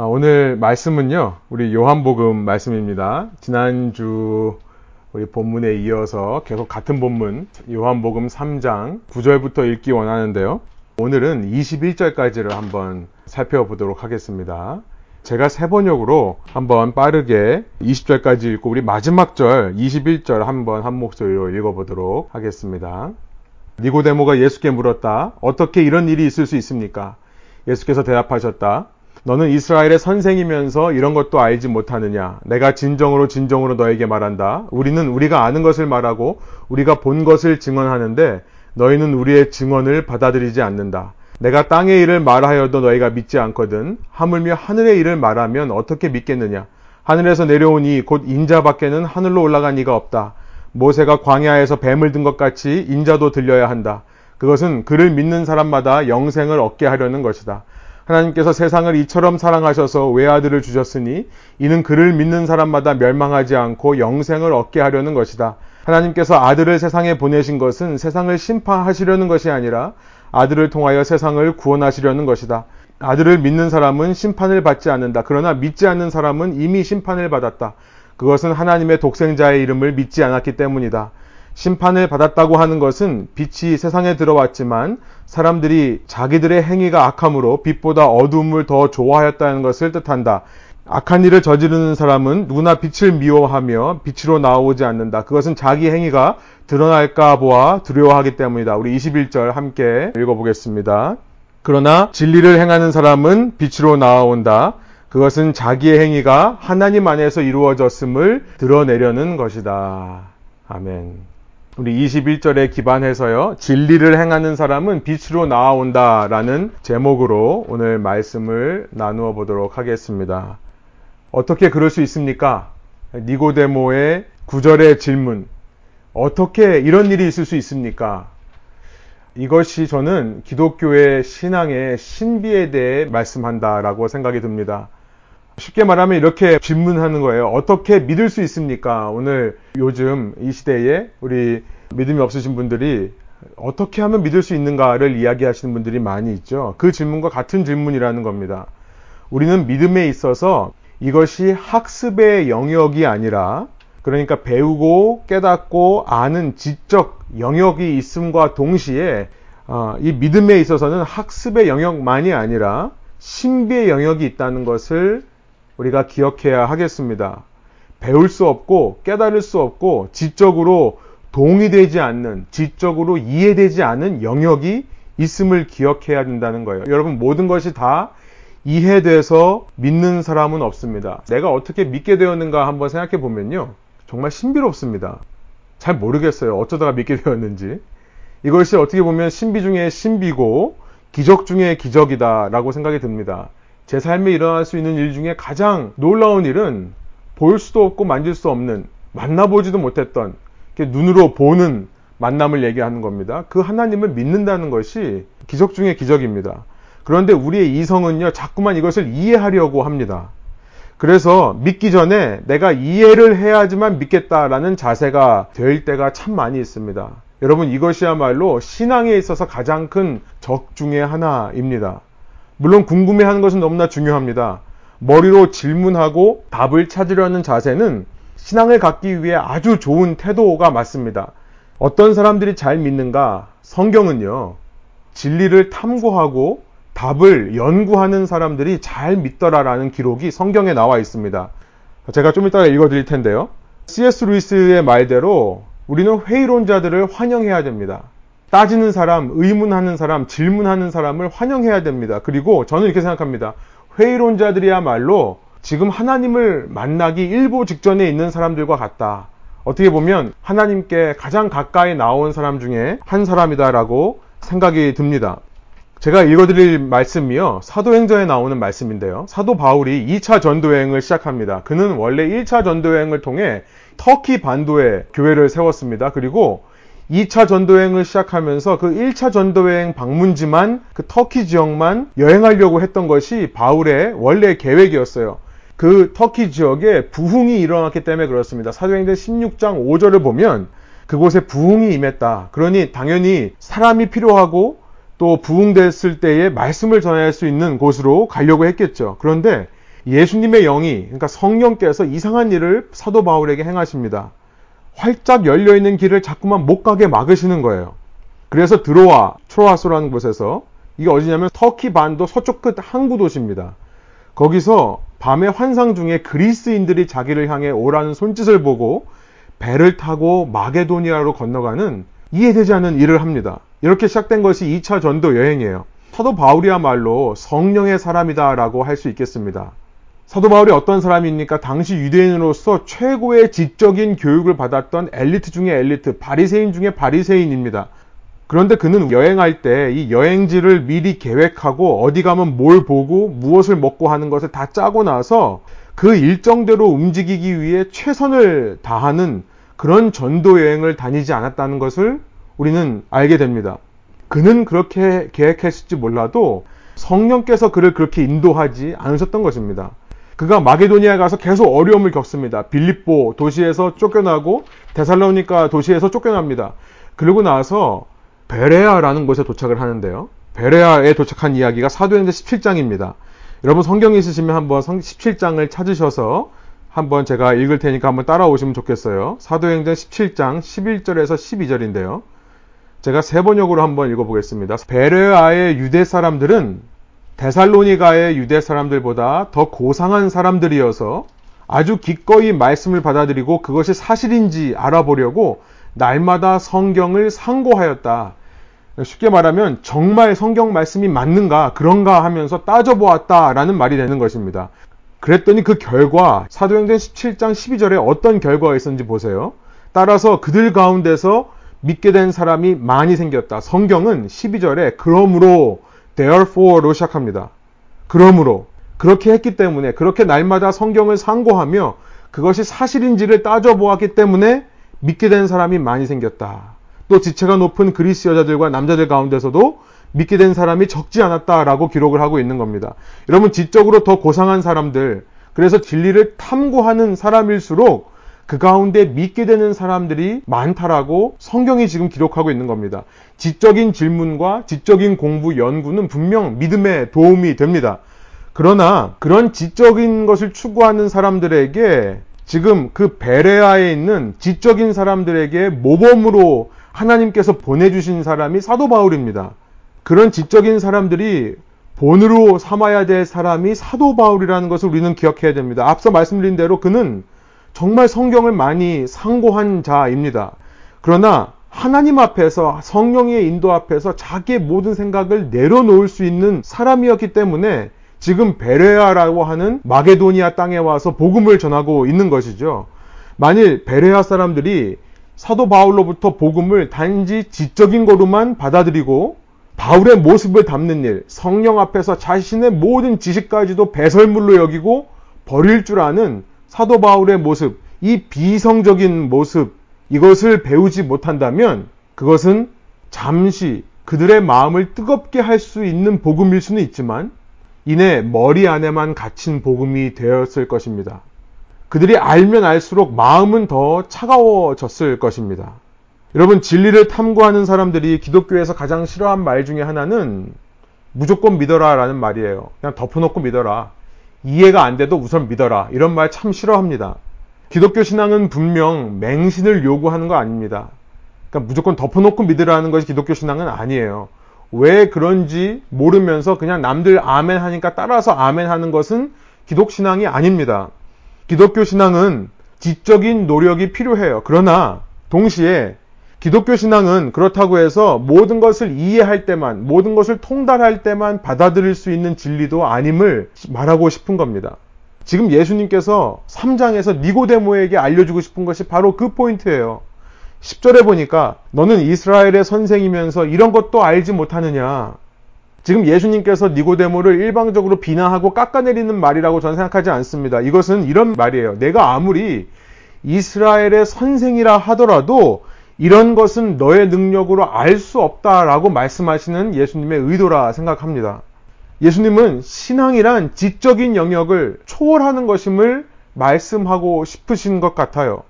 아, 오늘 말씀은요, 우리 요한복음 말씀입니다. 지난주 우리 본문에 이어서 계속 같은 본문, 요한복음 3장 9절부터 읽기 원하는데요. 오늘은 21절까지를 한번 살펴보도록 하겠습니다. 제가 세 번역으로 한번 빠르게 20절까지 읽고 우리 마지막 절 21절 한번 한 목소리로 읽어보도록 하겠습니다. 니고데모가 예수께 물었다. 어떻게 이런 일이 있을 수 있습니까? 예수께서 대답하셨다. 너는 이스라엘의 선생이면서 이런 것도 알지 못하느냐? 내가 진정으로 진정으로 너에게 말한다. 우리는 우리가 아는 것을 말하고 우리가 본 것을 증언하는데 너희는 우리의 증언을 받아들이지 않는다. 내가 땅의 일을 말하여도 너희가 믿지 않거든. 하물며 하늘의 일을 말하면 어떻게 믿겠느냐? 하늘에서 내려온 이 곧 인자밖에는 하늘로 올라간 이가 없다. 모세가 광야에서 뱀을 든 것 같이 인자도 들려야 한다. 그것은 그를 믿는 사람마다 영생을 얻게 하려는 것이다. 하나님께서 세상을 이처럼 사랑하셔서 외아들을 주셨으니 이는 그를 믿는 사람마다 멸망하지 않고 영생을 얻게 하려는 것이다. 하나님께서 아들을 세상에 보내신 것은 세상을 심판하시려는 것이 아니라 아들을 통하여 세상을 구원하시려는 것이다. 아들을 믿는 사람은 심판을 받지 않는다. 그러나 믿지 않는 사람은 이미 심판을 받았다. 그것은 하나님의 독생자의 이름을 믿지 않았기 때문이다. 심판을 받았다고 하는 것은 빛이 세상에 들어왔지만 사람들이 자기들의 행위가 악함으로 빛보다 어둠을 더 좋아하였다는 것을 뜻한다. 악한 일을 저지르는 사람은 누구나 빛을 미워하며 빛으로 나오지 않는다. 그것은 자기 행위가 드러날까 보아 두려워하기 때문이다. 우리 21절 함께 읽어보겠습니다. 그러나 진리를 행하는 사람은 빛으로 나아온다. 그것은 자기의 행위가 하나님 안에서 이루어졌음을 드러내려는 것이다. 아멘. 우리 21절에 기반해서요. 진리를 행하는 사람은 빛으로 나아온다라는 제목으로 오늘 말씀을 나누어 보도록 하겠습니다. 어떻게 그럴 수 있습니까? 니고데모의 구절의 질문. 어떻게 이런 일이 있을 수 있습니까? 이것이 저는 기독교의 신앙의 신비에 대해 말씀한다라고 생각이 듭니다. 쉽게 말하면 이렇게 질문하는 거예요. 어떻게 믿을 수 있습니까? 오늘 요즘 이 시대에 우리 믿음이 없으신 분들이 어떻게 하면 믿을 수 있는가를 이야기하시는 분들이 많이 있죠. 그 질문과 같은 질문이라는 겁니다. 우리는 믿음에 있어서 이것이 학습의 영역이 아니라 그러니까 배우고 깨닫고 아는 지적 영역이 있음과 동시에 어, 이 믿음에 있어서는 학습의 영역만이 아니라 신비의 영역이 있다는 것을 우리가 기억해야 하겠습니다. 배울 수 없고 깨달을 수 없고 지적으로 동의되지 않는, 지적으로 이해되지 않은 영역이 있음을 기억해야 된다는 거예요. 여러분, 모든 것이 다 이해돼서 믿는 사람은 없습니다. 내가 어떻게 믿게 되었는가 한번 생각해 보면요. 정말 신비롭습니다. 잘 모르겠어요. 어쩌다가 믿게 되었는지. 이것이 어떻게 보면 신비 중에 신비고 기적 중에 기적이다라고 생각이 듭니다. 제 삶에 일어날 수 있는 일 중에 가장 놀라운 일은 볼 수도 없고 만질 수 없는 만나보지도 못했던 눈으로 보는 만남을 얘기하는 겁니다. 그 하나님을 믿는다는 것이 기적 중의 기적입니다. 그런데 우리의 이성은요, 자꾸만 이것을 이해하려고 합니다. 그래서 믿기 전에 내가 이해를 해야지만 믿겠다라는 자세가 될 때가 참 많이 있습니다. 여러분, 이것이야말로 신앙에 있어서 가장 큰 적 중의 하나입니다. 물론 궁금해하는 것은 너무나 중요합니다. 머리로 질문하고 답을 찾으려는 자세는 신앙을 갖기 위해 아주 좋은 태도가 맞습니다. 어떤 사람들이 잘 믿는가? 성경은요, 진리를 탐구하고 답을 연구하는 사람들이 잘 믿더라라는 기록이 성경에 나와 있습니다. 제가 좀 이따가 읽어드릴 텐데요. C.S. 루이스의 말대로 우리는 회의론자들을 환영해야 됩니다. 따지는 사람, 의문하는 사람, 질문하는 사람을 환영해야 됩니다. 그리고 저는 이렇게 생각합니다. 회의론자들이야말로 지금 하나님을 만나기 일보 직전에 있는 사람들과 같다. 어떻게 보면 하나님께 가장 가까이 나온 사람 중에 한 사람이다라고 생각이 듭니다. 제가 읽어드릴 말씀이요. 사도행전에 나오는 말씀인데요. 사도 바울이 2차 전도여행을 시작합니다. 그는 원래 1차 전도여행을 통해 터키 반도에 교회를 세웠습니다. 그리고 2차 전도여행을 시작하면서 그 1차 전도여행 방문지만 그 터키 지역만 여행하려고 했던 것이 바울의 원래 계획이었어요. 그 터키 지역에 부흥이 일어났기 때문에 그렇습니다. 사도행전 16장 5절을 보면 그곳에 부흥이 임했다. 그러니 당연히 사람이 필요하고 또 부흥됐을 때에 말씀을 전할 수 있는 곳으로 가려고 했겠죠. 그런데 예수님의 영이, 그러니까 성령께서 이상한 일을 사도 바울에게 행하십니다. 활짝 열려 있는 길을 자꾸만 못 가게 막으시는 거예요. 그래서 드로아, 트로아소라는 곳에서 이게 어디냐면 터키 반도 서쪽 끝 항구 도시입니다. 거기서 밤의 환상 중에 그리스인들이 자기를 향해 오라는 손짓을 보고 배를 타고 마게도니아로 건너가는 이해되지 않는 일을 합니다. 이렇게 시작된 것이 2차 전도 여행이에요. 사도 바울이야말로 성령의 사람이다라고 할 수 있겠습니다. 사도 바울이 어떤 사람입니까? 당시 유대인으로서 최고의 지적인 교육을 받았던 엘리트 중의 엘리트, 바리새인 중의 바리새인입니다. 그런데 그는 여행할 때 이 여행지를 미리 계획하고 어디 가면 뭘 보고 무엇을 먹고 하는 것을 다 짜고 나서 그 일정대로 움직이기 위해 최선을 다하는 그런 전도 여행을 다니지 않았다는 것을 우리는 알게 됩니다. 그는 그렇게 계획했을지 몰라도 성령께서 그를 그렇게 인도하지 않으셨던 것입니다. 그가 마게도니아에 가서 계속 어려움을 겪습니다. 빌립보 도시에서 쫓겨나고 데살로니카 도시에서 쫓겨납니다. 그리고 나서 베레아라는 곳에 도착을 하는데요. 베레아에 도착한 이야기가 사도행전 17장입니다. 여러분 성경 있으시면 한번 17장을 찾으셔서 한번 제가 읽을 테니까 한번 따라오시면 좋겠어요. 사도행전 17장 11절에서 12절인데요. 제가 세 번역으로 한번 읽어보겠습니다. 베레아의 유대 사람들은 데살로니가의 유대 사람들보다 더 고상한 사람들이어서 아주 기꺼이 말씀을 받아들이고 그것이 사실인지 알아보려고 날마다 성경을 상고하였다. 쉽게 말하면 정말 성경 말씀이 맞는가 그런가 하면서 따져보았다라는 말이 되는 것입니다. 그랬더니 그 결과 사도행전 17장 12절에 어떤 결과가 있었는지 보세요. 따라서 그들 가운데서 믿게 된 사람이 많이 생겼다. 성경은 12절에 그러므로 therefore로 시작합니다. 그러므로 그렇게 했기 때문에 그렇게 날마다 성경을 상고하며 그것이 사실인지를 따져보았기 때문에 믿게 된 사람이 많이 생겼다. 또 지체가 높은 그리스 여자들과 남자들 가운데서도 믿게 된 사람이 적지 않았다라고 기록을 하고 있는 겁니다. 여러분 지적으로 더 고상한 사람들 그래서 진리를 탐구하는 사람일수록 그 가운데 믿게 되는 사람들이 많다라고 성경이 지금 기록하고 있는 겁니다. 지적인 질문과 지적인 공부 연구는 분명 믿음에 도움이 됩니다. 그러나 그런 지적인 것을 추구하는 사람들에게 지금 그 베레아에 있는 지적인 사람들에게 모범으로 하나님께서 보내주신 사람이 사도 바울입니다. 그런 지적인 사람들이 본으로 삼아야 될 사람이 사도 바울이라는 것을 우리는 기억해야 됩니다. 앞서 말씀드린 대로 그는 정말 성경을 많이 상고한 자입니다. 그러나 하나님 앞에서 성령의 인도 앞에서 자기의 모든 생각을 내려놓을 수 있는 사람이었기 때문에 지금 베레아라고 하는 마게도니아 땅에 와서 복음을 전하고 있는 것이죠. 만일 베레아 사람들이 사도 바울로부터 복음을 단지 지적인 거로만 받아들이고 바울의 모습을 담는 일, 성령 앞에서 자신의 모든 지식까지도 배설물로 여기고 버릴 줄 아는 사도 바울의 모습, 이 비성적인 모습, 이것을 배우지 못한다면 그것은 잠시 그들의 마음을 뜨겁게 할 수 있는 복음일 수는 있지만 이내 머리 안에만 갇힌 복음이 되었을 것입니다. 그들이 알면 알수록 마음은 더 차가워졌을 것입니다. 여러분, 진리를 탐구하는 사람들이 기독교에서 가장 싫어한 말 중에 하나는 무조건 믿어라 라는 말이에요. 그냥 덮어놓고 믿어라. 이해가 안 돼도 우선 믿어라. 이런 말 참 싫어합니다. 기독교 신앙은 분명 맹신을 요구하는 거 아닙니다. 그러니까 무조건 덮어놓고 믿으라는 것이 기독교 신앙은 아니에요. 왜 그런지 모르면서 그냥 남들 아멘 하니까 따라서 아멘 하는 것은 기독 신앙이 아닙니다. 기독교 신앙은 지적인 노력이 필요해요. 그러나 동시에 기독교 신앙은 그렇다고 해서 모든 것을 이해할 때만, 모든 것을 통달할 때만 받아들일 수 있는 진리도 아님을 말하고 싶은 겁니다. 지금 예수님께서 3장에서 니고데모에게 알려주고 싶은 것이 바로 그 포인트예요. 10절에 보니까 너는 이스라엘의 선생이면서 이런 것도 알지 못하느냐. 지금 예수님께서 니고데모를 일방적으로 비난하고 깎아내리는 말이라고 저는 생각하지 않습니다. 이것은 이런 말이에요. 내가 아무리 이스라엘의 선생이라 하더라도 이런 것은 너의 능력으로 알 수 없다라고 말씀하시는 예수님의 의도라 생각합니다. 예수님은 신앙이란 지적인 영역을 초월하는 것임을 말씀하고 싶으신 것 같아요.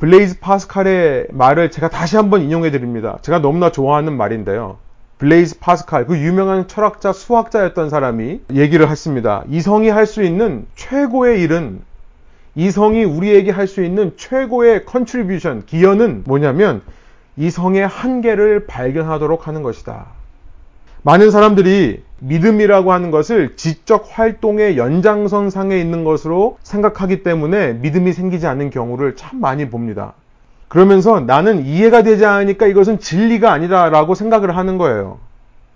블레이즈 파스칼의 말을 제가 다시 한번 인용해 드립니다. 제가 너무나 좋아하는 말인데요. 블레이즈 파스칼, 그 유명한 철학자, 수학자였던 사람이 얘기를 했습니다. 이성이 할 수 있는 최고의 일은 이성이 우리에게 할 수 있는 최고의 contribution, 기여는 뭐냐면 이성의 한계를 발견하도록 하는 것이다. 많은 사람들이 믿음이라고 하는 것을 지적 활동의 연장선 상에 있는 것으로 생각하기 때문에 믿음이 생기지 않는 경우를 참 많이 봅니다. 그러면서 나는 이해가 되지 않으니까 이것은 진리가 아니다라고 생각을 하는 거예요.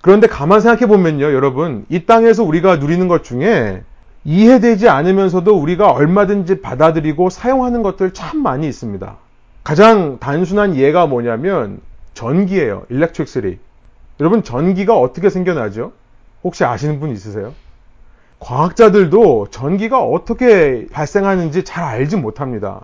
그런데 가만 생각해 보면요, 여러분. 이 땅에서 우리가 누리는 것 중에 이해되지 않으면서도 우리가 얼마든지 받아들이고 사용하는 것들 참 많이 있습니다. 가장 단순한 예가 뭐냐면 전기예요. 일렉트릭시리. 여러분 전기가 어떻게 생겨나죠? 혹시 아시는 분 있으세요? 과학자들도 전기가 어떻게 발생하는지 잘 알지 못합니다.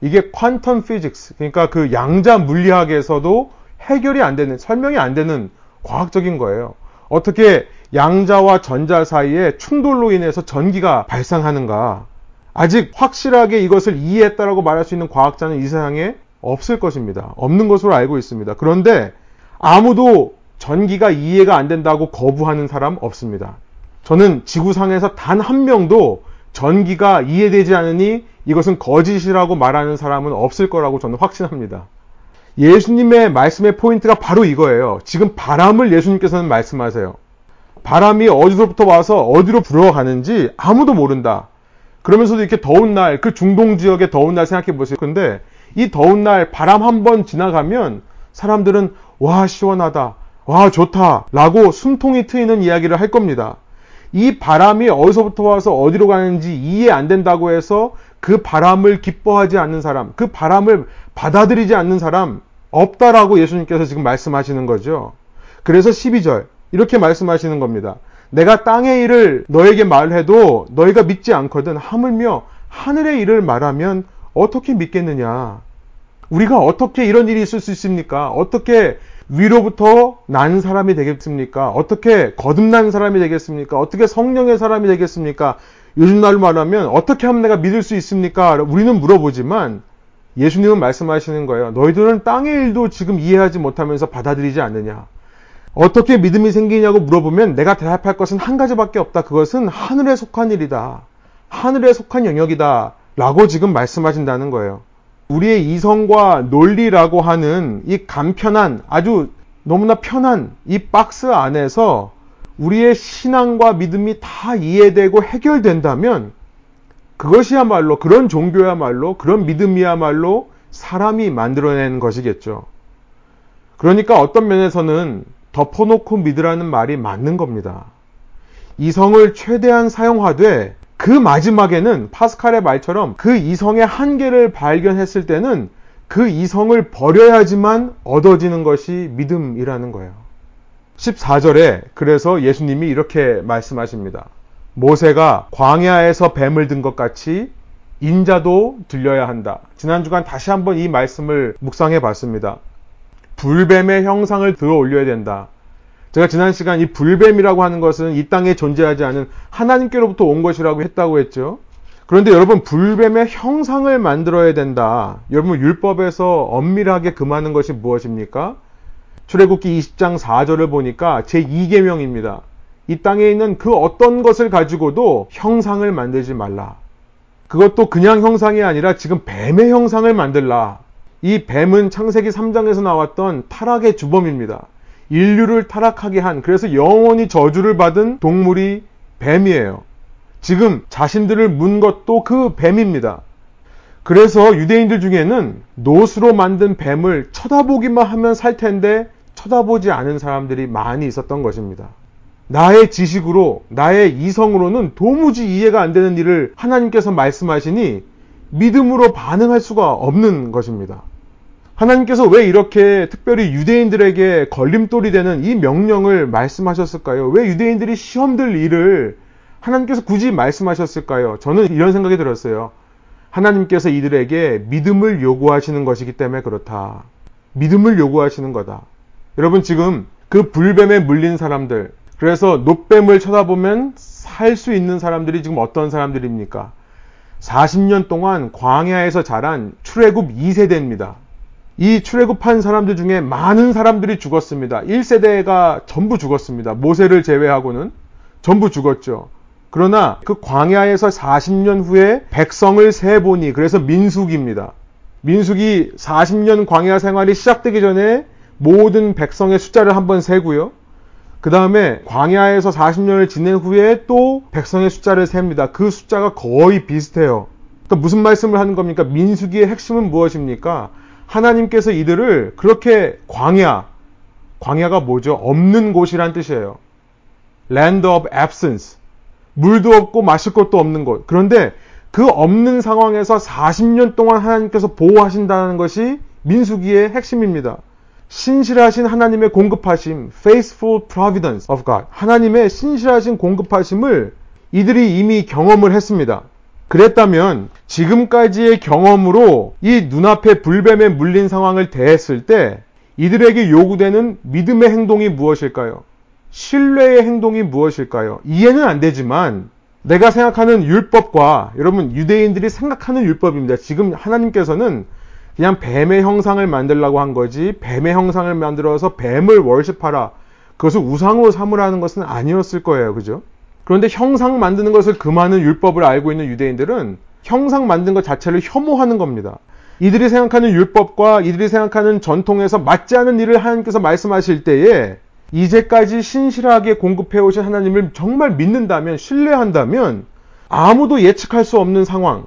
이게 퀀텀 피직스, 그러니까 그 양자 물리학에서도 해결이 안 되는, 설명이 안 되는 과학적인 거예요. 어떻게 양자와 전자 사이에 충돌로 인해서 전기가 발생하는가. 아직 확실하게 이것을 이해했다라고 말할 수 있는 과학자는 이 세상에 없을 것입니다. 없는 것으로 알고 있습니다. 그런데 아무도 전기가 이해가 안 된다고 거부하는 사람 없습니다. 저는 지구상에서 단 한 명도 전기가 이해되지 않으니 이것은 거짓이라고 말하는 사람은 없을 거라고 저는 확신합니다. 예수님의 말씀의 포인트가 바로 이거예요. 지금 바람을 예수님께서는 말씀하세요. 바람이 어디서부터 와서 어디로 불어가는지 아무도 모른다. 그러면서도 이렇게 더운 날, 그 중동 지역의 더운 날 생각해 보세요. 근데 이 더운 날 바람 한 번 지나가면 사람들은 와, 시원하다. 와, 좋다. 라고 숨통이 트이는 이야기를 할 겁니다. 이 바람이 어디서부터 와서 어디로 가는지 이해 안 된다고 해서 그 바람을 기뻐하지 않는 사람, 그 바람을 받아들이지 않는 사람 없다라고 예수님께서 지금 말씀하시는 거죠. 그래서 12절 이렇게 말씀하시는 겁니다. 내가 땅의 일을 너에게 말해도 너희가 믿지 않거든 하물며 하늘의 일을 말하면 어떻게 믿겠느냐? 우리가 어떻게 이런 일이 있을 수 있습니까? 어떻게 위로부터 난 사람이 되겠습니까? 어떻게 거듭난 사람이 되겠습니까? 어떻게 성령의 사람이 되겠습니까? 요즘 날로 말하면 어떻게 하면 내가 믿을 수 있습니까? 우리는 물어보지만 예수님은 말씀하시는 거예요. 너희들은 땅의 일도 지금 이해하지 못하면서 받아들이지 않느냐? 어떻게 믿음이 생기냐고 물어보면 내가 대답할 것은 한 가지밖에 없다. 그것은 하늘에 속한 일이다. 하늘에 속한 영역이다. 라고 지금 말씀하신다는 거예요. 우리의 이성과 논리라고 하는 이 간편한 아주 너무나 편한 이 박스 안에서 우리의 신앙과 믿음이 다 이해되고 해결된다면 그것이야말로 그런 종교야말로 그런 믿음이야말로 사람이 만들어낸 것이겠죠. 그러니까 어떤 면에서는 덮어놓고 믿으라는 말이 맞는 겁니다. 이성을 최대한 사용하되 그 마지막에는 파스칼의 말처럼 그 이성의 한계를 발견했을 때는 그 이성을 버려야지만 얻어지는 것이 믿음이라는 거예요. 14절에 그래서 예수님이 이렇게 말씀하십니다. 모세가 광야에서 뱀을 든 것 같이 인자도 들려야 한다. 지난 주간 다시 한번 이 말씀을 묵상해 봤습니다. 불뱀의 형상을 들어 올려야 된다. 제가 지난 시간 이 불뱀이라고 하는 것은 이 땅에 존재하지 않은 하나님께로부터 온 것이라고 했다고 했죠. 그런데 여러분 불뱀의 형상을 만들어야 된다. 여러분 율법에서 엄밀하게 금하는 것이 무엇입니까? 출애굽기 20장 4절을 보니까 제2계명입니다. 이 땅에 있는 그 어떤 것을 가지고도 형상을 만들지 말라. 그것도 그냥 형상이 아니라 지금 뱀의 형상을 만들라. 이 뱀은 창세기 3장에서 나왔던 타락의 주범입니다. 인류를 타락하게 한 그래서 영원히 저주를 받은 동물이 뱀이에요. 지금 자신들을 문 것도 그 뱀입니다. 그래서 유대인들 중에는 노수로 만든 뱀을 쳐다보기만 하면 살 텐데 쳐다보지 않은 사람들이 많이 있었던 것입니다. 나의 지식으로, 나의 이성으로는 도무지 이해가 안 되는 일을 하나님께서 말씀하시니 믿음으로 반응할 수가 없는 것입니다. 하나님께서 왜 이렇게 특별히 유대인들에게 걸림돌이 되는 이 명령을 말씀하셨을까요? 왜 유대인들이 시험들 일을 하나님께서 굳이 말씀하셨을까요? 저는 이런 생각이 들었어요. 하나님께서 이들에게 믿음을 요구하시는 것이기 때문에 그렇다. 믿음을 요구하시는 거다. 여러분 지금 그 불뱀에 물린 사람들, 그래서 노뱀을 쳐다보면 살 수 있는 사람들이 지금 어떤 사람들입니까? 40년 동안 광야에서 자란 출애굽 2세대입니다. 이 출애굽한 사람들 중에 많은 사람들이 죽었습니다. 1세대가 전부 죽었습니다. 모세를 제외하고는 전부 죽었죠. 그러나 그 광야에서 40년 후에 백성을 세 보니 그래서 민숙입니다. 민숙이 40년 광야 생활이 시작되기 전에 모든 백성의 숫자를 한번 세고요. 그 다음에 광야에서 40년을 지낸 후에 또 백성의 숫자를 셉니다. 그 숫자가 거의 비슷해요. 그러니까 무슨 말씀을 하는 겁니까? 민수기의 핵심은 무엇입니까? 하나님께서 이들을 그렇게 광야, 광야가 뭐죠? 없는 곳이란 뜻이에요. land of absence. 물도 없고 마실 것도 없는 곳. 그런데 그 없는 상황에서 40년 동안 하나님께서 보호하신다는 것이 민수기의 핵심입니다. 신실하신 하나님의 공급하심, faithful providence of God. 하나님의 신실하신 공급하심을 이들이 이미 경험을 했습니다. 그랬다면 지금까지의 경험으로 이 눈앞에 불뱀에 물린 상황을 대했을 때 이들에게 요구되는 믿음의 행동이 무엇일까요? 신뢰의 행동이 무엇일까요? 이해는 안 되지만 내가 생각하는 율법과 여러분 유대인들이 생각하는 율법입니다. 지금 하나님께서는 그냥 뱀의 형상을 만들라고 한 거지 뱀의 형상을 만들어서 뱀을 월십하라 그것을 우상으로 삼으라는 것은 아니었을 거예요. 그죠? 그런데 형상 만드는 것을 금하는 율법을 알고 있는 유대인들은 형상 만든 것 자체를 혐오하는 겁니다. 이들이 생각하는 율법과 이들이 생각하는 전통에서 맞지 않은 일을 하나님께서 말씀하실 때에 이제까지 신실하게 공급해 오신 하나님을 정말 믿는다면, 신뢰한다면 아무도 예측할 수 없는 상황,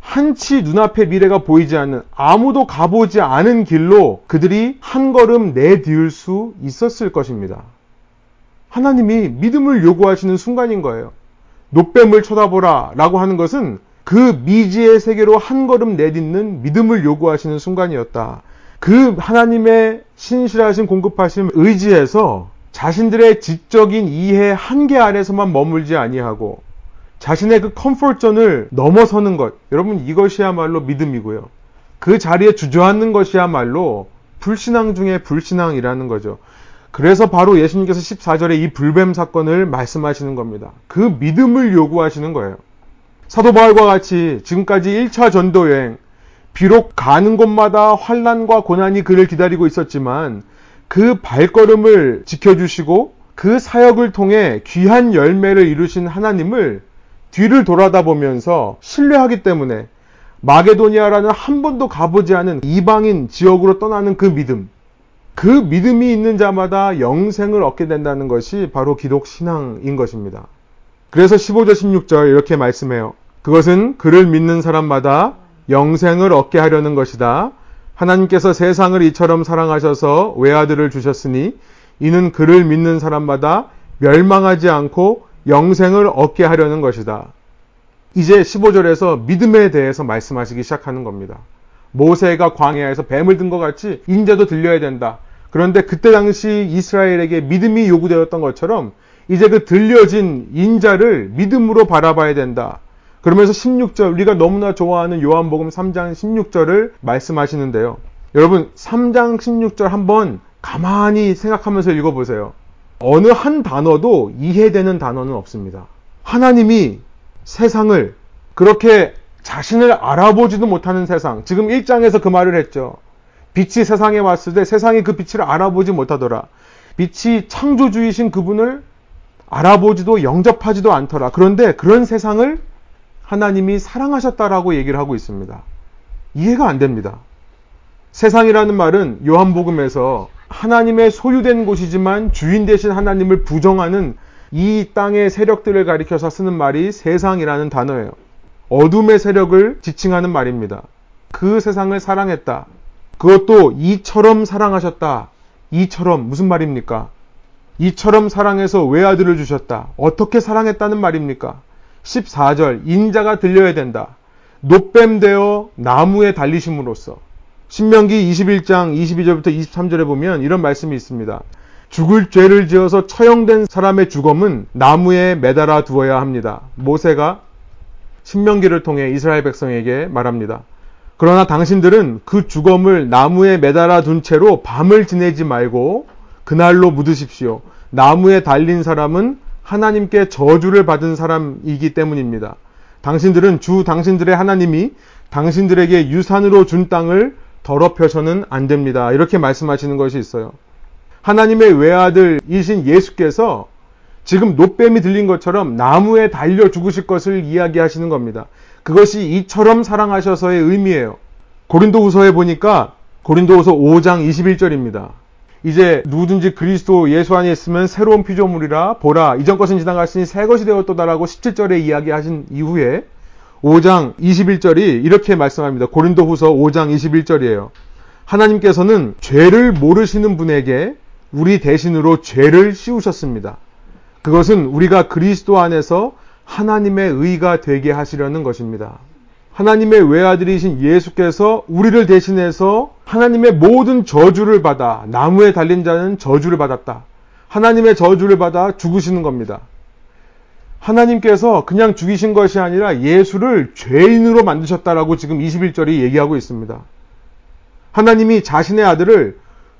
한치 눈앞에 미래가 보이지 않는 아무도 가보지 않은 길로 그들이 한 걸음 내디울 수 있었을 것입니다. 하나님이 믿음을 요구하시는 순간인 거예요. 노뱀을 쳐다보라 라고 하는 것은 그 미지의 세계로 한 걸음 내딛는 믿음을 요구하시는 순간이었다. 그 하나님의 신실하신 공급하심 의지해서 자신들의 지적인 이해 한계 아래서만 머물지 아니하고 자신의 그 comfort zone을 넘어서는 것. 여러분 이것이야말로 믿음이고요. 그 자리에 주저앉는 것이야말로 불신앙 중에 불신앙이라는 거죠. 그래서 바로 예수님께서 14절에 이 불뱀 사건을 말씀하시는 겁니다. 그 믿음을 요구하시는 거예요. 사도 바울과 같이 지금까지 1차 전도 여행 비록 가는 곳마다 환란과 고난이 그를 기다리고 있었지만 그 발걸음을 지켜주시고 그 사역을 통해 귀한 열매를 이루신 하나님을 뒤를 돌아다 보면서 신뢰하기 때문에 마게도니아라는 한 번도 가보지 않은 이방인 지역으로 떠나는 그 믿음, 그 믿음이 있는 자마다 영생을 얻게 된다는 것이 바로 기독 신앙인 것입니다. 그래서 15절 16절 이렇게 말씀해요. 그것은 그를 믿는 사람마다 영생을 얻게 하려는 것이다. 하나님께서 세상을 이처럼 사랑하셔서 외아들을 주셨으니 이는 그를 믿는 사람마다 멸망하지 않고 영생을 얻게 하려는 것이다. 이제 15절에서 믿음에 대해서 말씀하시기 시작하는 겁니다. 모세가 광야에서 뱀을 든 것 같이 인자도 들려야 된다. 그런데 그때 당시 이스라엘에게 믿음이 요구되었던 것처럼 이제 그 들려진 인자를 믿음으로 바라봐야 된다. 그러면서 16절, 우리가 너무나 좋아하는 요한복음 3장 16절을 말씀하시는데요. 여러분, 3장 16절 한번 가만히 생각하면서 읽어보세요. 어느 한 단어도 이해되는 단어는 없습니다. 하나님이 세상을 그렇게 자신을 알아보지도 못하는 세상, 지금 1장에서 그 말을 했죠. 빛이 세상에 왔을 때 세상이 그 빛을 알아보지 못하더라. 빛이 창조주이신 그분을 알아보지도 영접하지도 않더라. 그런데 그런 세상을 하나님이 사랑하셨다라고 얘기를 하고 있습니다. 이해가 안 됩니다. 세상이라는 말은 요한복음에서 하나님의 소유된 곳이지만 주인 대신 하나님을 부정하는 이 땅의 세력들을 가리켜서 쓰는 말이 세상이라는 단어예요. 어둠의 세력을 지칭하는 말입니다. 그 세상을 사랑했다. 그것도 이처럼 사랑하셨다. 이처럼 무슨 말입니까? 이처럼 사랑해서 외아들을 주셨다. 어떻게 사랑했다는 말입니까? 14절 인자가 들려야 된다. 노뱀 되어 나무에 달리심으로써 신명기 21장 22절부터 23절에 보면 이런 말씀이 있습니다. 죽을 죄를 지어서 처형된 사람의 주검은 나무에 매달아 두어야 합니다. 모세가 신명기를 통해 이스라엘 백성에게 말합니다. 그러나 당신들은 그 주검을 나무에 매달아 둔 채로 밤을 지내지 말고 그날로 묻으십시오. 나무에 달린 사람은 하나님께 저주를 받은 사람이기 때문입니다. 당신들은 주 당신들의 하나님이 당신들에게 유산으로 준 땅을 더럽혀서는 안 됩니다. 이렇게 말씀하시는 것이 있어요. 하나님의 외아들이신 예수께서 지금 노뱀이 들린 것처럼 나무에 달려 죽으실 것을 이야기하시는 겁니다. 그것이 이처럼 사랑하셔서의 의미예요. 고린도 후서에 보니까 고린도 후서 5장 21절입니다. 이제 누구든지 그리스도 예수 안에 있으면 새로운 피조물이라 보라 이전 것은 지나갔으니 새 것이 되었도다라고 17절에 이야기하신 이후에 5장 21절이 이렇게 말씀합니다. 고린도 후서 5장 21절이에요. 하나님께서는 죄를 모르시는 분에게 우리 대신으로 죄를 씌우셨습니다. 그것은 우리가 그리스도 안에서 하나님의 의가 되게 하시려는 것입니다. 하나님의 외아들이신 예수께서 우리를 대신해서 하나님의 모든 저주를 받아 나무에 달린 자는 저주를 받았다. 하나님의 저주를 받아 죽으시는 겁니다. 하나님께서 그냥 죽이신 것이 아니라 예수를 죄인으로 만드셨다라고 지금 21절이 얘기하고 있습니다. 하나님이 자신의 아들을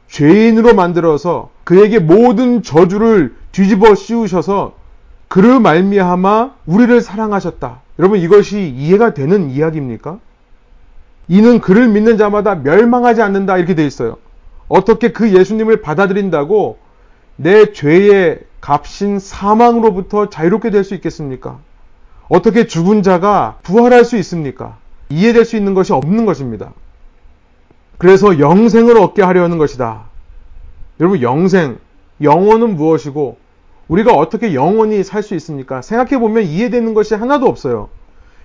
죄인으로 만들어서 그에게 모든 저주를 뒤집어 씌우셔서 그를 말미암아 우리를 사랑하셨다. 여러분 이것이 이해가 되는 이야기입니까? 이는 그를 믿는 자마다 멸망하지 않는다 이렇게 돼 있어요. 어떻게 그 예수님을 받아들인다고 내 죄의 값인 사망으로부터 자유롭게 될 수 있겠습니까? 어떻게 죽은 자가 부활할 수 있습니까? 이해될 수 있는 것이 없는 것입니다. 그래서 영생을 얻게 하려는 것이다. 여러분, 영생, 영원은 무엇이고, 우리가 어떻게 영원히 살 수 있습니까? 생각해 보면 이해되는 것이 하나도 없어요.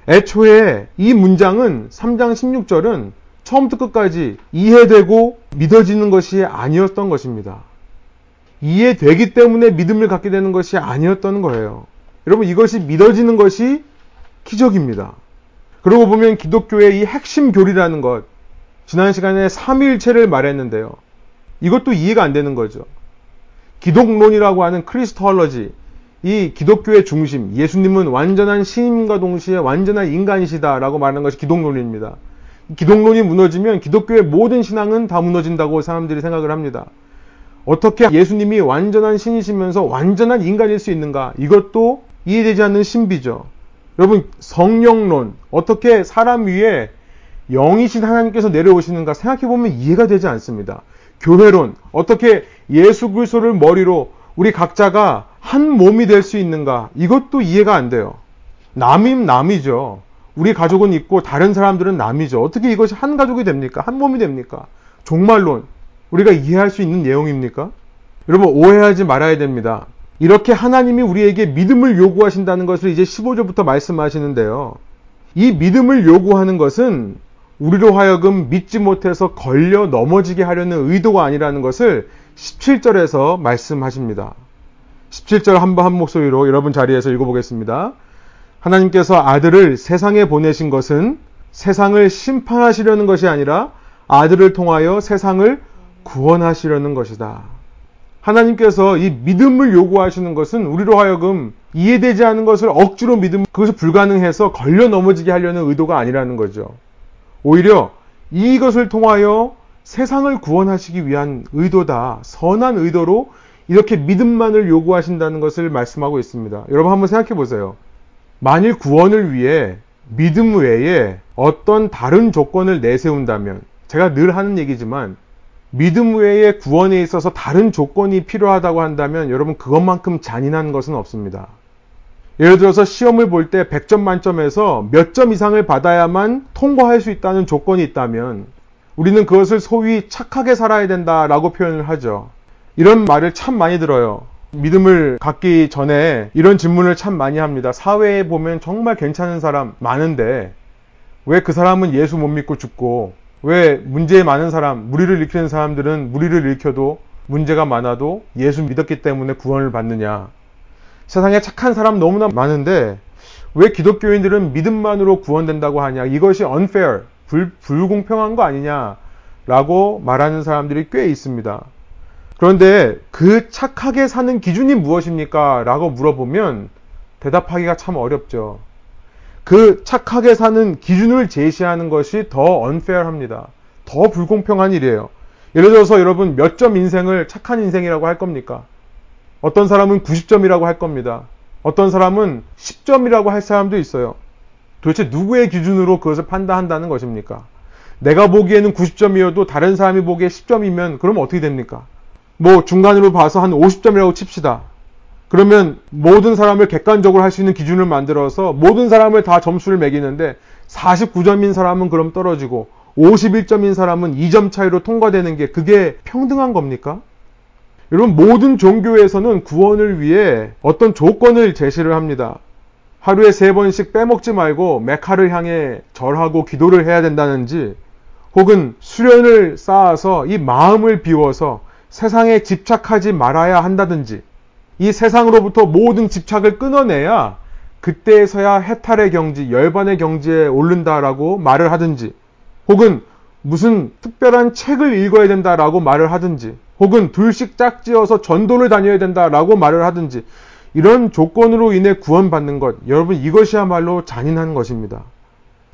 애초에 이 문장은 3장 16절은 처음부터 끝까지 이해되고 믿어지는 것이 아니었던 것입니다. 이해되기 때문에 믿음을 갖게 되는 것이 아니었던 거예요. 여러분, 이것이 믿어지는 것이 기적입니다. 그러고 보면 기독교의 이 핵심 교리라는 것, 지난 시간에 삼일체를 말했는데요. 이것도 이해가 안 되는 거죠. 기독론이라고 하는 크리스톨러지, 이 기독교의 중심, 예수님은 완전한 신임과 동시에 완전한 인간이시다라고 말하는 것이 기독론입니다. 기독론이 무너지면 기독교의 모든 신앙은 다 무너진다고 사람들이 생각을 합니다. 어떻게 예수님이 완전한 신이시면서 완전한 인간일 수 있는가? 이것도 이해되지 않는 신비죠. 여러분, 성령론, 어떻게 사람 위에 영이신 하나님께서 내려오시는가 생각해보면 이해가 되지 않습니다. 교회론, 어떻게 예수 그리스도를 머리로 우리 각자가 한 몸이 될 수 있는가? 이것도 이해가 안 돼요. 남임 남이죠. 우리 가족은 있고 다른 사람들은 남이죠. 어떻게 이것이 한 가족이 됩니까? 한 몸이 됩니까? 종말론. 우리가 이해할 수 있는 내용입니까? 여러분 오해하지 말아야 됩니다. 이렇게 하나님이 우리에게 믿음을 요구하신다는 것을 이제 15절부터 말씀하시는데요. 이 믿음을 요구하는 것은 우리로 하여금 믿지 못해서 걸려 넘어지게 하려는 의도가 아니라는 것을 17절에서 말씀하십니다. 17절 한 번 한 목소리로 여러분 자리에서 읽어보겠습니다. 하나님께서 아들을 세상에 보내신 것은 세상을 심판하시려는 것이 아니라 아들을 통하여 세상을 구원하시려는 것이다. 하나님께서 이 믿음을 요구하시는 것은 우리로 하여금 이해되지 않은 것을 억지로 믿음, 그것이 불가능해서 걸려 넘어지게 하려는 의도가 아니라는 거죠. 오히려 이것을 통하여 세상을 구원하시기 위한 의도다. 선한 의도로 이렇게 믿음만을 요구하신다는 것을 말씀하고 있습니다. 여러분 한번 생각해 보세요. 만일 구원을 위해 믿음 외에 어떤 다른 조건을 내세운다면 제가 늘 하는 얘기지만 믿음 외에 구원에 있어서 다른 조건이 필요하다고 한다면 여러분 그것만큼 잔인한 것은 없습니다. 예를 들어서 시험을 볼 때 100점 만점에서 몇 점 이상을 받아야만 통과할 수 있다는 조건이 있다면 우리는 그것을 소위 착하게 살아야 된다라고 표현을 하죠. 이런 말을 참 많이 들어요. 믿음을 갖기 전에 이런 질문을 참 많이 합니다. 사회에 보면 정말 괜찮은 사람 많은데 왜 그 사람은 예수 못 믿고 죽고 왜 문제 많은 사람, 무리를 일으키는 사람들은 무리를 일으켜도 문제가 많아도 예수 믿었기 때문에 구원을 받느냐. 세상에 착한 사람 너무나 많은데 왜 기독교인들은 믿음만으로 구원된다고 하냐. 이것이 unfair, 불, 불공평한 거 아니냐라고 말하는 사람들이 꽤 있습니다. 그런데 그 착하게 사는 기준이 무엇입니까? 라고 물어보면 대답하기가 참 어렵죠. 그 착하게 사는 기준을 제시하는 것이 더 unfair합니다. 더 불공평한 일이에요. 예를 들어서 여러분 몇 점 인생을 착한 인생이라고 할 겁니까? 어떤 사람은 90점이라고 할 겁니다. 어떤 사람은 10점이라고 할 사람도 있어요. 도대체 누구의 기준으로 그것을 판단한다는 것입니까? 내가 보기에는 90점이어도 다른 사람이 보기에 10점이면 그러면 어떻게 됩니까? 뭐 중간으로 봐서 한 50점이라고 칩시다. 그러면 모든 사람을 객관적으로 할 수 있는 기준을 만들어서 모든 사람을 다 점수를 매기는데 49점인 사람은 그럼 떨어지고 51점인 사람은 2점 차이로 통과되는 게 그게 평등한 겁니까? 여러분 모든 종교에서는 구원을 위해 어떤 조건을 제시를 합니다. 하루에 세 번씩 빼먹지 말고 메카를 향해 절하고 기도를 해야 된다는지 혹은 수련을 쌓아서 이 마음을 비워서 세상에 집착하지 말아야 한다든지 이 세상으로부터 모든 집착을 끊어내야 그때서야 해탈의 경지, 열반의 경지에 오른다라고 말을 하든지 혹은 무슨 특별한 책을 읽어야 된다라고 말을 하든지 혹은 둘씩 짝지어서 전도를 다녀야 된다라고 말을 하든지 이런 조건으로 인해 구원받는 것 여러분 이것이야말로 잔인한 것입니다.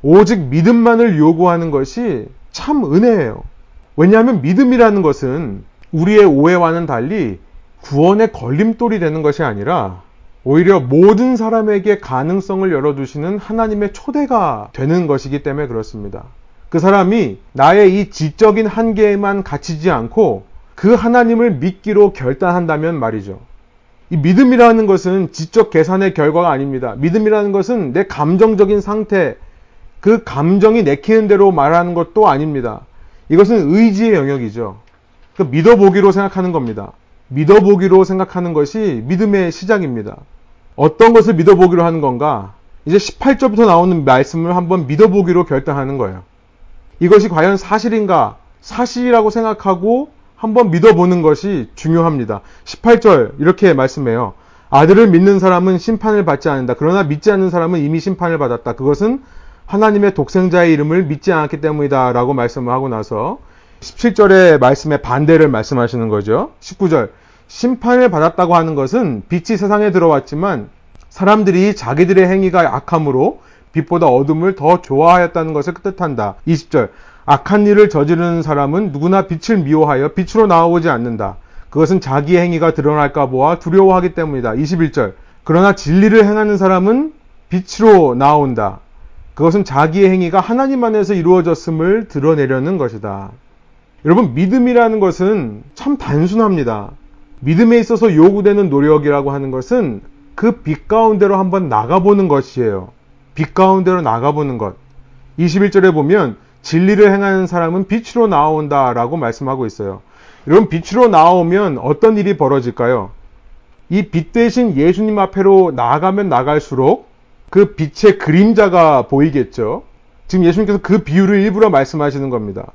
오직 믿음만을 요구하는 것이 참 은혜예요. 왜냐하면 믿음이라는 것은 우리의 오해와는 달리 구원의 걸림돌이 되는 것이 아니라 오히려 모든 사람에게 가능성을 열어두시는 하나님의 초대가 되는 것이기 때문에 그렇습니다. 그 사람이 나의 이 지적인 한계에만 갇히지 않고 그 하나님을 믿기로 결단한다면 말이죠. 이 믿음이라는 것은 지적 계산의 결과가 아닙니다. 믿음이라는 것은 내 감정적인 상태, 그 감정이 내키는 대로 말하는 것도 아닙니다. 이것은 의지의 영역이죠. 그 믿어보기로 생각하는 겁니다. 믿어보기로 생각하는 것이 믿음의 시작입니다. 어떤 것을 믿어보기로 하는 건가? 이제 18절부터 나오는 말씀을 한번 믿어보기로 결단하는 거예요. 이것이 과연 사실인가? 사실이라고 생각하고 한번 믿어보는 것이 중요합니다. 18절 이렇게 말씀해요. 아들을 믿는 사람은 심판을 받지 않는다. 그러나 믿지 않는 사람은 이미 심판을 받았다. 그것은 하나님의 독생자의 이름을 믿지 않았기 때문이다. 라고 말씀을 하고 나서 17절의 말씀의 반대를 말씀하시는 거죠. 19절. 심판을 받았다고 하는 것은 빛이 세상에 들어왔지만 사람들이 자기들의 행위가 악함으로 빛보다 어둠을 더 좋아하였다는 것을 뜻한다. 20절. 악한 일을 저지르는 사람은 누구나 빛을 미워하여 빛으로 나오지 않는다. 그것은 자기의 행위가 드러날까 보아 두려워하기 때문이다. 21절. 그러나 진리를 행하는 사람은 빛으로 나온다. 그것은 자기의 행위가 하나님 안에서 이루어졌음을 드러내려는 것이다. 여러분, 믿음이라는 것은 참 단순합니다. 믿음에 있어서 요구되는 노력이라고 하는 것은 그 빛 가운데로 한번 나가보는 것이에요. 빛 가운데로 나가보는 것. 21절에 보면 진리를 행하는 사람은 빛으로 나온다 라고 말씀하고 있어요. 여러분, 빛으로 나오면 어떤 일이 벌어질까요? 이 빛 대신 예수님 앞에로 나아가면 나갈수록 그 빛의 그림자가 보이겠죠. 지금 예수님께서 그 비유를 일부러 말씀하시는 겁니다.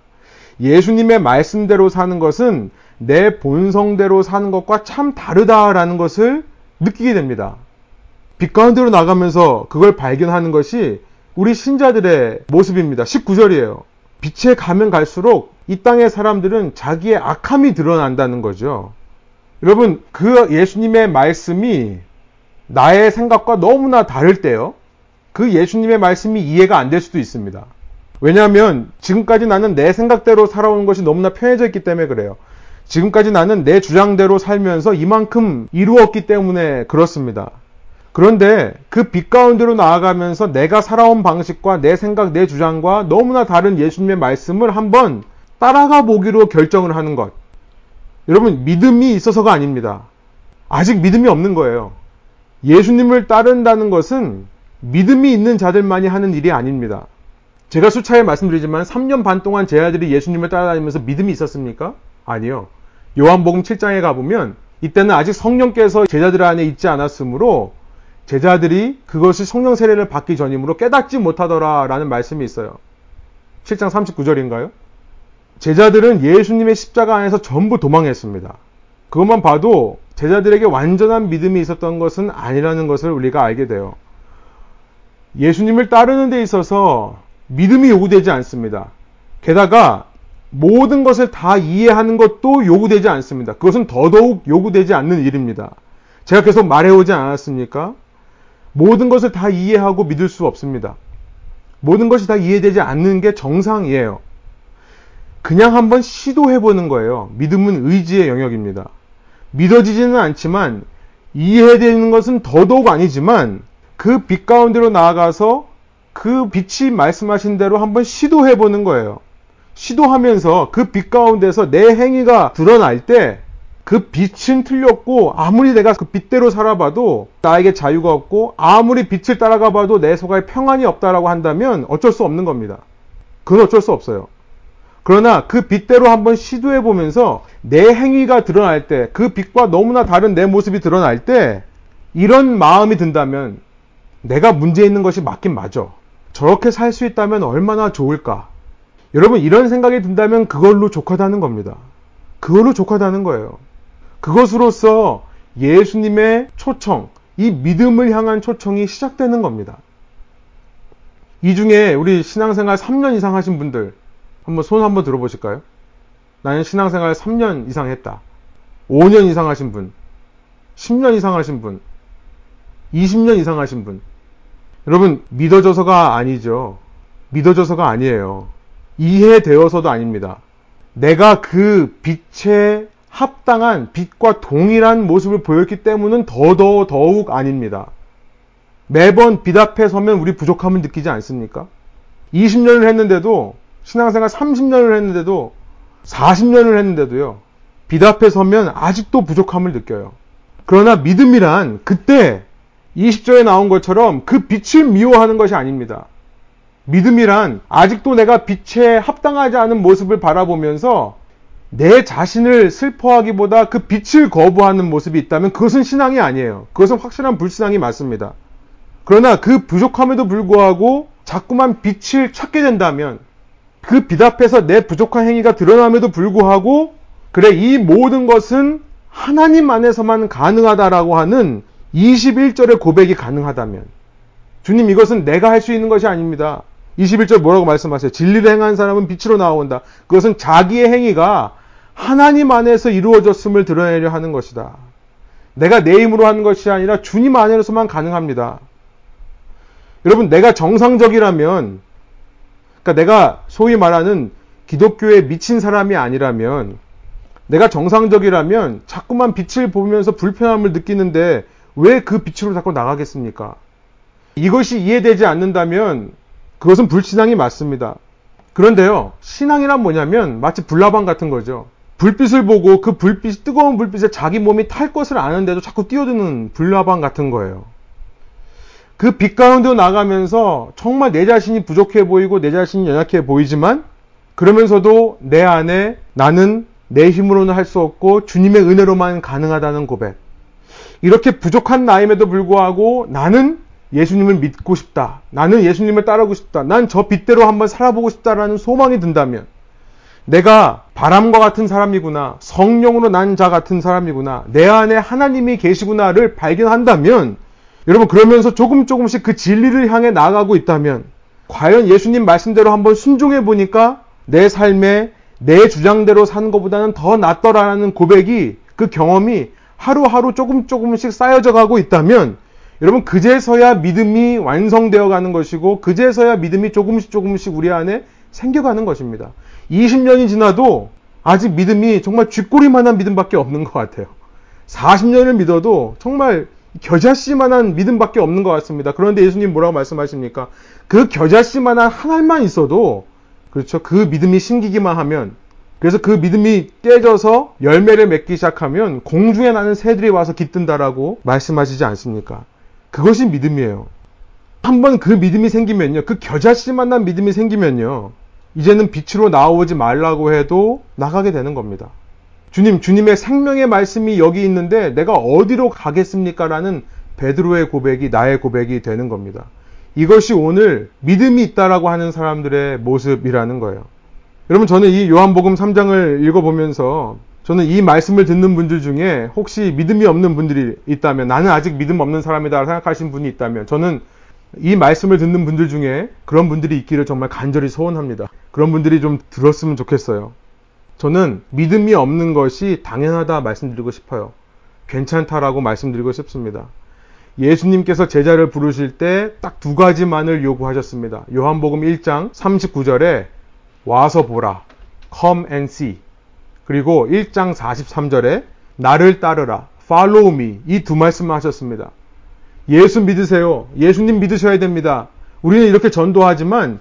예수님의 말씀대로 사는 것은 내 본성대로 사는 것과 참 다르다라는 것을 느끼게 됩니다. 빛 가운데로 나가면서 그걸 발견하는 것이 우리 신자들의 모습입니다. 19절이에요. 빛에 가면 갈수록 이 땅의 사람들은 자기의 악함이 드러난다는 거죠. 여러분, 그 예수님의 말씀이 나의 생각과 너무나 다를 때요. 그 예수님의 말씀이 이해가 안 될 수도 있습니다. 왜냐하면 지금까지 나는 내 생각대로 살아온 것이 너무나 편해져 있기 때문에 그래요. 지금까지 나는 내 주장대로 살면서 이만큼 이루었기 때문에 그렇습니다. 그런데 그 빛 가운데로 나아가면서 내가 살아온 방식과 내 생각, 내 주장과 너무나 다른 예수님의 말씀을 한번 따라가 보기로 결정을 하는 것. 여러분, 믿음이 있어서가 아닙니다. 아직 믿음이 없는 거예요. 예수님을 따른다는 것은 믿음이 있는 자들만이 하는 일이 아닙니다. 제가 수차에 말씀드리지만 3년 반 동안 제 아들이 예수님을 따라다니면서 믿음이 있었습니까? 아니요. 요한복음 7장에 가보면 이때는 아직 성령께서 제자들 안에 있지 않았으므로 제자들이 그것이 성령 세례를 받기 전이므로 깨닫지 못하더라라는 말씀이 있어요. 7장 39절인가요? 제자들은 예수님의 십자가 안에서 전부 도망했습니다. 그것만 봐도 제자들에게 완전한 믿음이 있었던 것은 아니라는 것을 우리가 알게 돼요. 예수님을 따르는 데 있어서 믿음이 요구되지 않습니다. 게다가 모든 것을 다 이해하는 것도 요구되지 않습니다. 그것은 더더욱 요구되지 않는 일입니다. 제가 계속 말해오지 않았습니까? 모든 것을 다 이해하고 믿을 수 없습니다. 모든 것이 다 이해되지 않는 게 정상이에요. 그냥 한번 시도해보는 거예요. 믿음은 의지의 영역입니다. 믿어지지는 않지만 이해되는 것은 더더욱 아니지만 그 빛 가운데로 나아가서 그 빛이 말씀하신 대로 한번 시도해보는 거예요. 시도하면서 그 빛 가운데서 내 행위가 드러날 때 그 빛은 틀렸고 아무리 내가 그 빛대로 살아봐도 나에게 자유가 없고 아무리 빛을 따라가 봐도 내 속에 평안이 없다라고 한다면 어쩔 수 없는 겁니다. 그건 어쩔 수 없어요. 그러나 그 빛대로 한번 시도해 보면서 내 행위가 드러날 때, 그 빛과 너무나 다른 내 모습이 드러날 때, 이런 마음이 든다면 내가 문제 있는 것이 맞긴 맞아. 저렇게 살 수 있다면 얼마나 좋을까? 여러분, 이런 생각이 든다면 그걸로 족하다는 겁니다. 그걸로 족하다는 거예요. 그것으로서 예수님의 초청, 이 믿음을 향한 초청이 시작되는 겁니다. 이 중에 우리 신앙생활 3년 이상 하신 분들, 한번 손 한번 들어보실까요? 나는 신앙생활 3년 이상 했다. 5년 이상 하신 분, 10년 이상 하신 분, 20년 이상 하신 분. 여러분, 믿어져서가 아니죠. 믿어져서가 아니에요. 이해되어서도 아닙니다. 내가 그 빛에 합당한 빛과 동일한 모습을 보였기 때문은 더더 더욱 아닙니다. 매번 빛 앞에 서면 우리 부족함을 느끼지 않습니까? 20년을 했는데도 신앙생활 30년을 했는데도 40년을 했는데도요. 빛 앞에 서면 아직도 부족함을 느껴요. 그러나 믿음이란 그때 20절에 나온 것처럼 그 빛을 미워하는 것이 아닙니다. 믿음이란 아직도 내가 빛에 합당하지 않은 모습을 바라보면서 내 자신을 슬퍼하기보다 그 빛을 거부하는 모습이 있다면 그것은 신앙이 아니에요. 그것은 확실한 불신앙이 맞습니다. 그러나 그 부족함에도 불구하고 자꾸만 빛을 찾게 된다면 그 빛 앞에서 내 부족한 행위가 드러남에도 불구하고 그래 이 모든 것은 하나님 안에서만 가능하다라고 하는 21절의 고백이 가능하다면 주님 이것은 내가 할 수 있는 것이 아닙니다. 21절 뭐라고 말씀하세요? 진리를 행한 사람은 빛으로 나온다. 그것은 자기의 행위가 하나님 안에서 이루어졌음을 드러내려 하는 것이다. 내가 내 힘으로 하는 것이 아니라 주님 안에서만 가능합니다. 여러분, 내가 정상적이라면, 그러니까 내가 소위 말하는 기독교에 미친 사람이 아니라면, 내가 정상적이라면 자꾸만 빛을 보면서 불편함을 느끼는데 왜 그 빛으로 자꾸 나가겠습니까? 이것이 이해되지 않는다면 그것은 불신앙이 맞습니다. 그런데요, 신앙이란 뭐냐면 마치 불나방 같은 거죠. 불빛을 보고 그 불빛, 뜨거운 불빛에 자기 몸이 탈 것을 아는데도 자꾸 뛰어드는 불나방 같은 거예요. 그 빛 가운데 나가면서 정말 내 자신이 부족해 보이고 내 자신이 연약해 보이지만 그러면서도 내 안에 나는 내 힘으로는 할 수 없고 주님의 은혜로만 가능하다는 고백. 이렇게 부족한 나임에도 불구하고 나는 예수님을 믿고 싶다. 나는 예수님을 따르고 싶다. 난 저 빛대로 한번 살아보고 싶다라는 소망이 든다면 내가 바람과 같은 사람이구나. 성령으로 난 자 같은 사람이구나. 내 안에 하나님이 계시구나를 발견한다면 여러분 그러면서 조금 조금씩 그 진리를 향해 나아가고 있다면 과연 예수님 말씀대로 한번 순종해 보니까 내 삶에 내 주장대로 사는 것보다는 더 낫더라는 고백이 그 경험이 하루하루 조금 조금씩 쌓여져 가고 있다면 여러분 그제서야 믿음이 완성되어 가는 것이고 그제서야 믿음이 조금씩 조금씩 우리 안에 생겨가는 것입니다. 20년이 지나도 아직 믿음이 정말 쥐꼬리만한 믿음밖에 없는 것 같아요. 40년을 믿어도 정말 겨자씨만한 믿음밖에 없는 것 같습니다. 그런데 예수님 뭐라고 말씀하십니까? 그 겨자씨만한 한 알만 있어도 그렇죠. 그 믿음이 심기기만 하면 그래서 그 믿음이 깨져서 열매를 맺기 시작하면 공중에 나는 새들이 와서 깃든다라고 말씀하시지 않습니까? 그것이 믿음이에요. 한번 그 믿음이 생기면요. 그 겨자씨만한 믿음이 생기면요. 이제는 빛으로 나오지 말라고 해도 나가게 되는 겁니다. 주님, 주님의 생명의 말씀이 여기 있는데 내가 어디로 가겠습니까? 라는 베드로의 고백이 나의 고백이 되는 겁니다. 이것이 오늘 믿음이 있다라고 하는 사람들의 모습이라는 거예요. 여러분, 저는 이 요한복음 3장을 읽어보면서 저는 이 말씀을 듣는 분들 중에 혹시 믿음이 없는 분들이 있다면 나는 아직 믿음 없는 사람이다 생각하신 분이 있다면 저는 이 말씀을 듣는 분들 중에 그런 분들이 있기를 정말 간절히 소원합니다. 그런 분들이 좀 들었으면 좋겠어요. 저는 믿음이 없는 것이 당연하다 말씀드리고 싶어요. 괜찮다라고 말씀드리고 싶습니다. 예수님께서 제자를 부르실 때 딱 두 가지만을 요구하셨습니다. 요한복음 1장 39절에 와서 보라. come and see. 그리고 1장 43절에 나를 따르라. follow me. 이 두 말씀을 하셨습니다. 예수 믿으세요. 예수님 믿으셔야 됩니다. 우리는 이렇게 전도하지만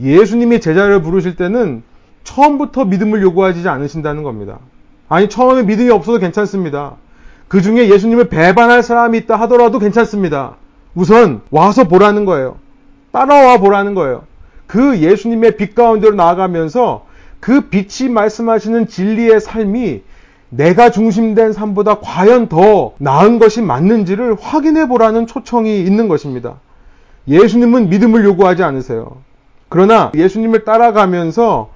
예수님이 제자를 부르실 때는 처음부터 믿음을 요구하지 않으신다는 겁니다. 아니, 처음에 믿음이 없어도 괜찮습니다. 그 중에 예수님을 배반할 사람이 있다 하더라도 괜찮습니다. 우선 와서 보라는 거예요. 따라와 보라는 거예요. 그 예수님의 빛 가운데로 나아가면서 그 빛이 말씀하시는 진리의 삶이 내가 중심된 삶보다 과연 더 나은 것이 맞는지를 확인해 보라는 초청이 있는 것입니다. 예수님은 믿음을 요구하지 않으세요. 그러나 예수님을 따라가면서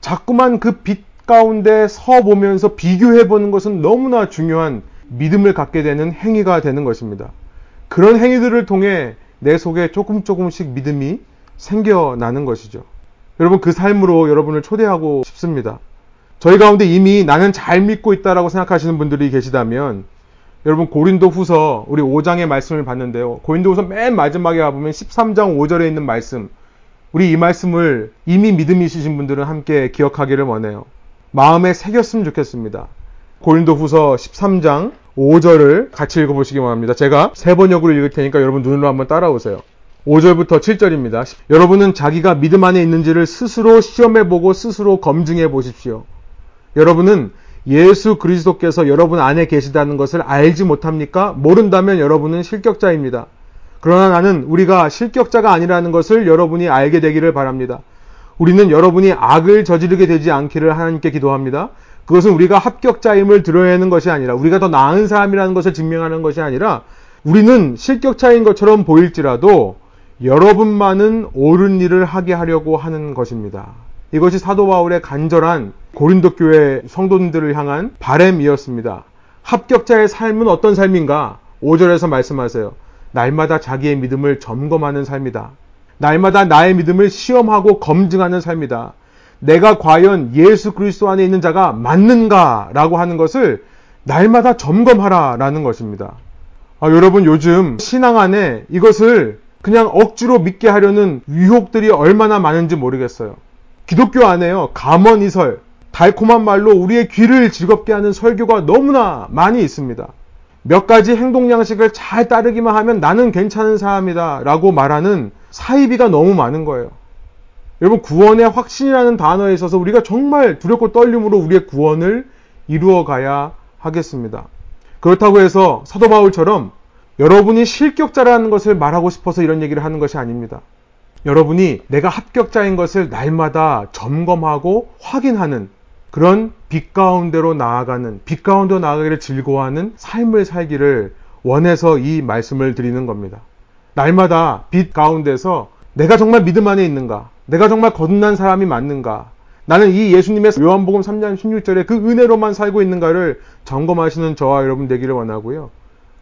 자꾸만 그 빛 가운데 서 보면서 비교해 보는 것은 너무나 중요한 믿음을 갖게 되는 행위가 되는 것입니다. 그런 행위들을 통해 내 속에 조금 조금씩 믿음이 생겨나는 것이죠. 여러분 그 삶으로 여러분을 초대하고 싶습니다. 저희 가운데 이미 나는 잘 믿고 있다라고 생각하시는 분들이 계시다면 여러분 고린도 후서 우리 5장의 말씀을 봤는데요. 고린도 후서 맨 마지막에 가보면 13장 5절에 있는 말씀 우리 이 말씀을 이미 믿음이 있으신 분들은 함께 기억하기를 원해요. 마음에 새겼으면 좋겠습니다. 고린도 후서 13장 5절을 같이 읽어보시기 바랍니다. 제가 세 번역으로 읽을 테니까 여러분 눈으로 한번 따라오세요. 5절부터 7절입니다. 여러분은 자기가 믿음 안에 있는지를 스스로 시험해보고 스스로 검증해 보십시오. 여러분은 예수 그리스도께서 여러분 안에 계시다는 것을 알지 못합니까? 모른다면 여러분은 실격자입니다. 그러나 나는 우리가 실격자가 아니라는 것을 여러분이 알게 되기를 바랍니다. 우리는 여러분이 악을 저지르게 되지 않기를 하나님께 기도합니다. 그것은 우리가 합격자임을 드러내는 것이 아니라 우리가 더 나은 사람이라는 것을 증명하는 것이 아니라 우리는 실격자인 것처럼 보일지라도 여러분만은 옳은 일을 하게 하려고 하는 것입니다. 이것이 사도 바울의 간절한 고린도 교회 성도들을 향한 바램이었습니다. 합격자의 삶은 어떤 삶인가? 5절에서 말씀하세요. 날마다 자기의 믿음을 점검하는 삶이다. 날마다 나의 믿음을 시험하고 검증하는 삶이다. 내가 과연 예수 그리스도 안에 있는 자가 맞는가라고 하는 것을 날마다 점검하라라는 것입니다. 아, 여러분 요즘 신앙 안에 이것을 그냥 억지로 믿게 하려는 유혹들이 얼마나 많은지 모르겠어요. 기독교 안에요. 감언이설, 달콤한 말로 우리의 귀를 즐겁게 하는 설교가 너무나 많이 있습니다. 몇 가지 행동 양식을 잘 따르기만 하면 나는 괜찮은 사람이다 라고 말하는 사이비가 너무 많은 거예요. 여러분 구원의 확신이라는 단어에 있어서 우리가 정말 두렵고 떨림으로 우리의 구원을 이루어 가야 하겠습니다. 그렇다고 해서 사도 바울처럼 여러분이 실격자라는 것을 말하고 싶어서 이런 얘기를 하는 것이 아닙니다. 여러분이 내가 합격자인 것을 날마다 점검하고 확인하는 그런 빛 가운데로 나아가는 빛 가운데로 나아가기를 즐거워하는 삶을 살기를 원해서 이 말씀을 드리는 겁니다. 날마다 빛 가운데서 내가 정말 믿음 안에 있는가? 내가 정말 거듭난 사람이 맞는가? 나는 이 예수님의 요한복음 3장 16절에 그 은혜로만 살고 있는가를 점검하시는 저와 여러분 되기를 원하고요.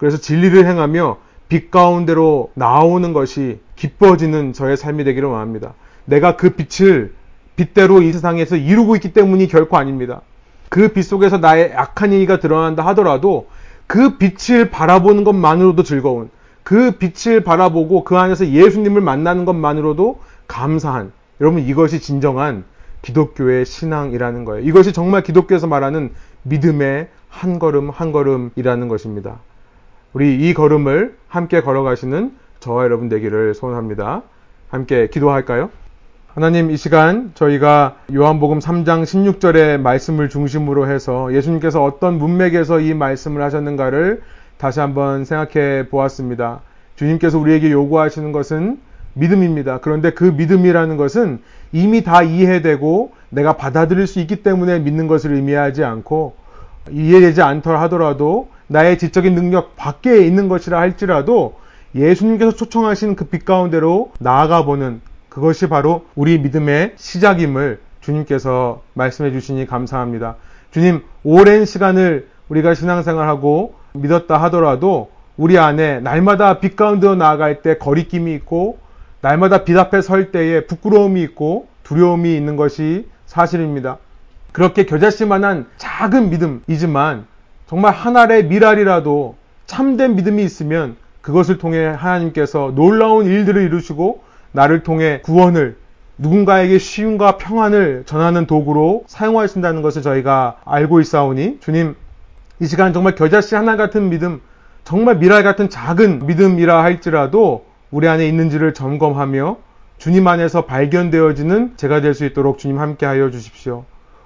그래서 진리를 행하며 빛 가운데로 나오는 것이 기뻐지는 저의 삶이 되기를 원합니다. 내가 그 빛을 빛대로 이 세상에서 이루고 있기 때문이 결코 아닙니다. 그 빛 속에서 나의 악한 이가 드러난다 하더라도 그 빛을 바라보는 것만으로도 즐거운 그 빛을 바라보고 그 안에서 예수님을 만나는 것만으로도 감사한 여러분 이것이 진정한 기독교의 신앙이라는 거예요. 이것이 정말 기독교에서 말하는 믿음의 한 걸음 한 걸음이라는 것입니다. 우리 이 걸음을 함께 걸어가시는 저와 여러분 되기를 소원합니다. 함께 기도할까요? 하나님 이 시간 저희가 요한복음 3장 16절의 말씀을 중심으로 해서 예수님께서 어떤 문맥에서 이 말씀을 하셨는가를 다시 한번 생각해 보았습니다. 주님께서 우리에게 요구하시는 것은 믿음입니다. 그런데 그 믿음이라는 것은 이미 다 이해되고 내가 받아들일 수 있기 때문에 믿는 것을 의미하지 않고 이해되지 않더라 하더라도 나의 지적인 능력 밖에 있는 것이라 할지라도 예수님께서 초청하신 그 빛 가운데로 나아가 보는 그것이 바로 우리 믿음의 시작임을 주님께서 말씀해 주시니 감사합니다. 주님, 오랜 시간을 우리가 신앙생활하고 믿었다 하더라도 우리 안에 날마다 빛 가운데로 나아갈 때 거리낌이 있고 날마다 빛 앞에 설 때에 부끄러움이 있고 두려움이 있는 것이 사실입니다. 그렇게 겨자씨만한 작은 믿음이지만 정말 하나의 미랄이라도 참된 믿음이 있으면 그것을 통해 하나님께서 놀라운 일들을 이루시고 나를 통해 구원을 누군가에게 쉬움과 평안을 전하는 도구로 사용하신다는 것을 저희가 알고 있사오니 주님 이 시간 정말 겨자씨 하나 같은 믿음 정말 미랄 같은 작은 믿음이라 할지라도 우리 안에 있는지를 점검하며 주님 안에서 발견되어지는 제가 될 수 있도록 주님 함께 하여 주십시오.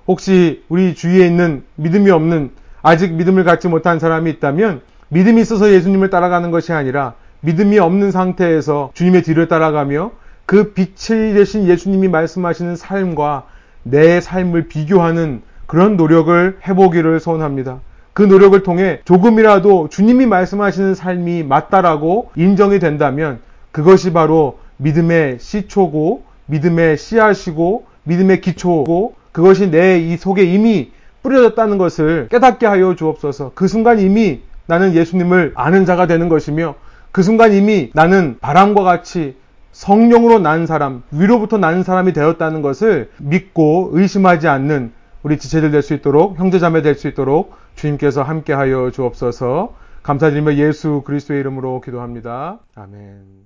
혹시 우리 주위에 있는 믿음이 없는 아직 믿음을 갖지 못한 사람이 있다면 믿음이 있어서 예수님을 따라가는 것이 아니라 믿음이 없는 상태에서 주님의 뒤를 따라가며 그 빛이 되신 예수님이 말씀하시는 삶과 내 삶을 비교하는 그런 노력을 해보기를 소원합니다. 그 노력을 통해 조금이라도 주님이 말씀하시는 삶이 맞다라고 인정이 된다면 그것이 바로 믿음의 시초고 믿음의 씨앗이고 믿음의 기초고 그것이 내 이 속에 이미 뿌려졌다는 것을 깨닫게 하여 주옵소서. 그 순간 이미 나는 예수님을 아는 자가 되는 것이며 그 순간 이미 나는 바람과 같이 성령으로 난 사람, 위로부터 난 사람이 되었다는 것을 믿고 의심하지 않는 우리 지체들 될 수 있도록 형제자매 될 수 있도록 주님께서 함께하여 주옵소서. 감사드리며 예수 그리스도의 이름으로 기도합니다. 아멘.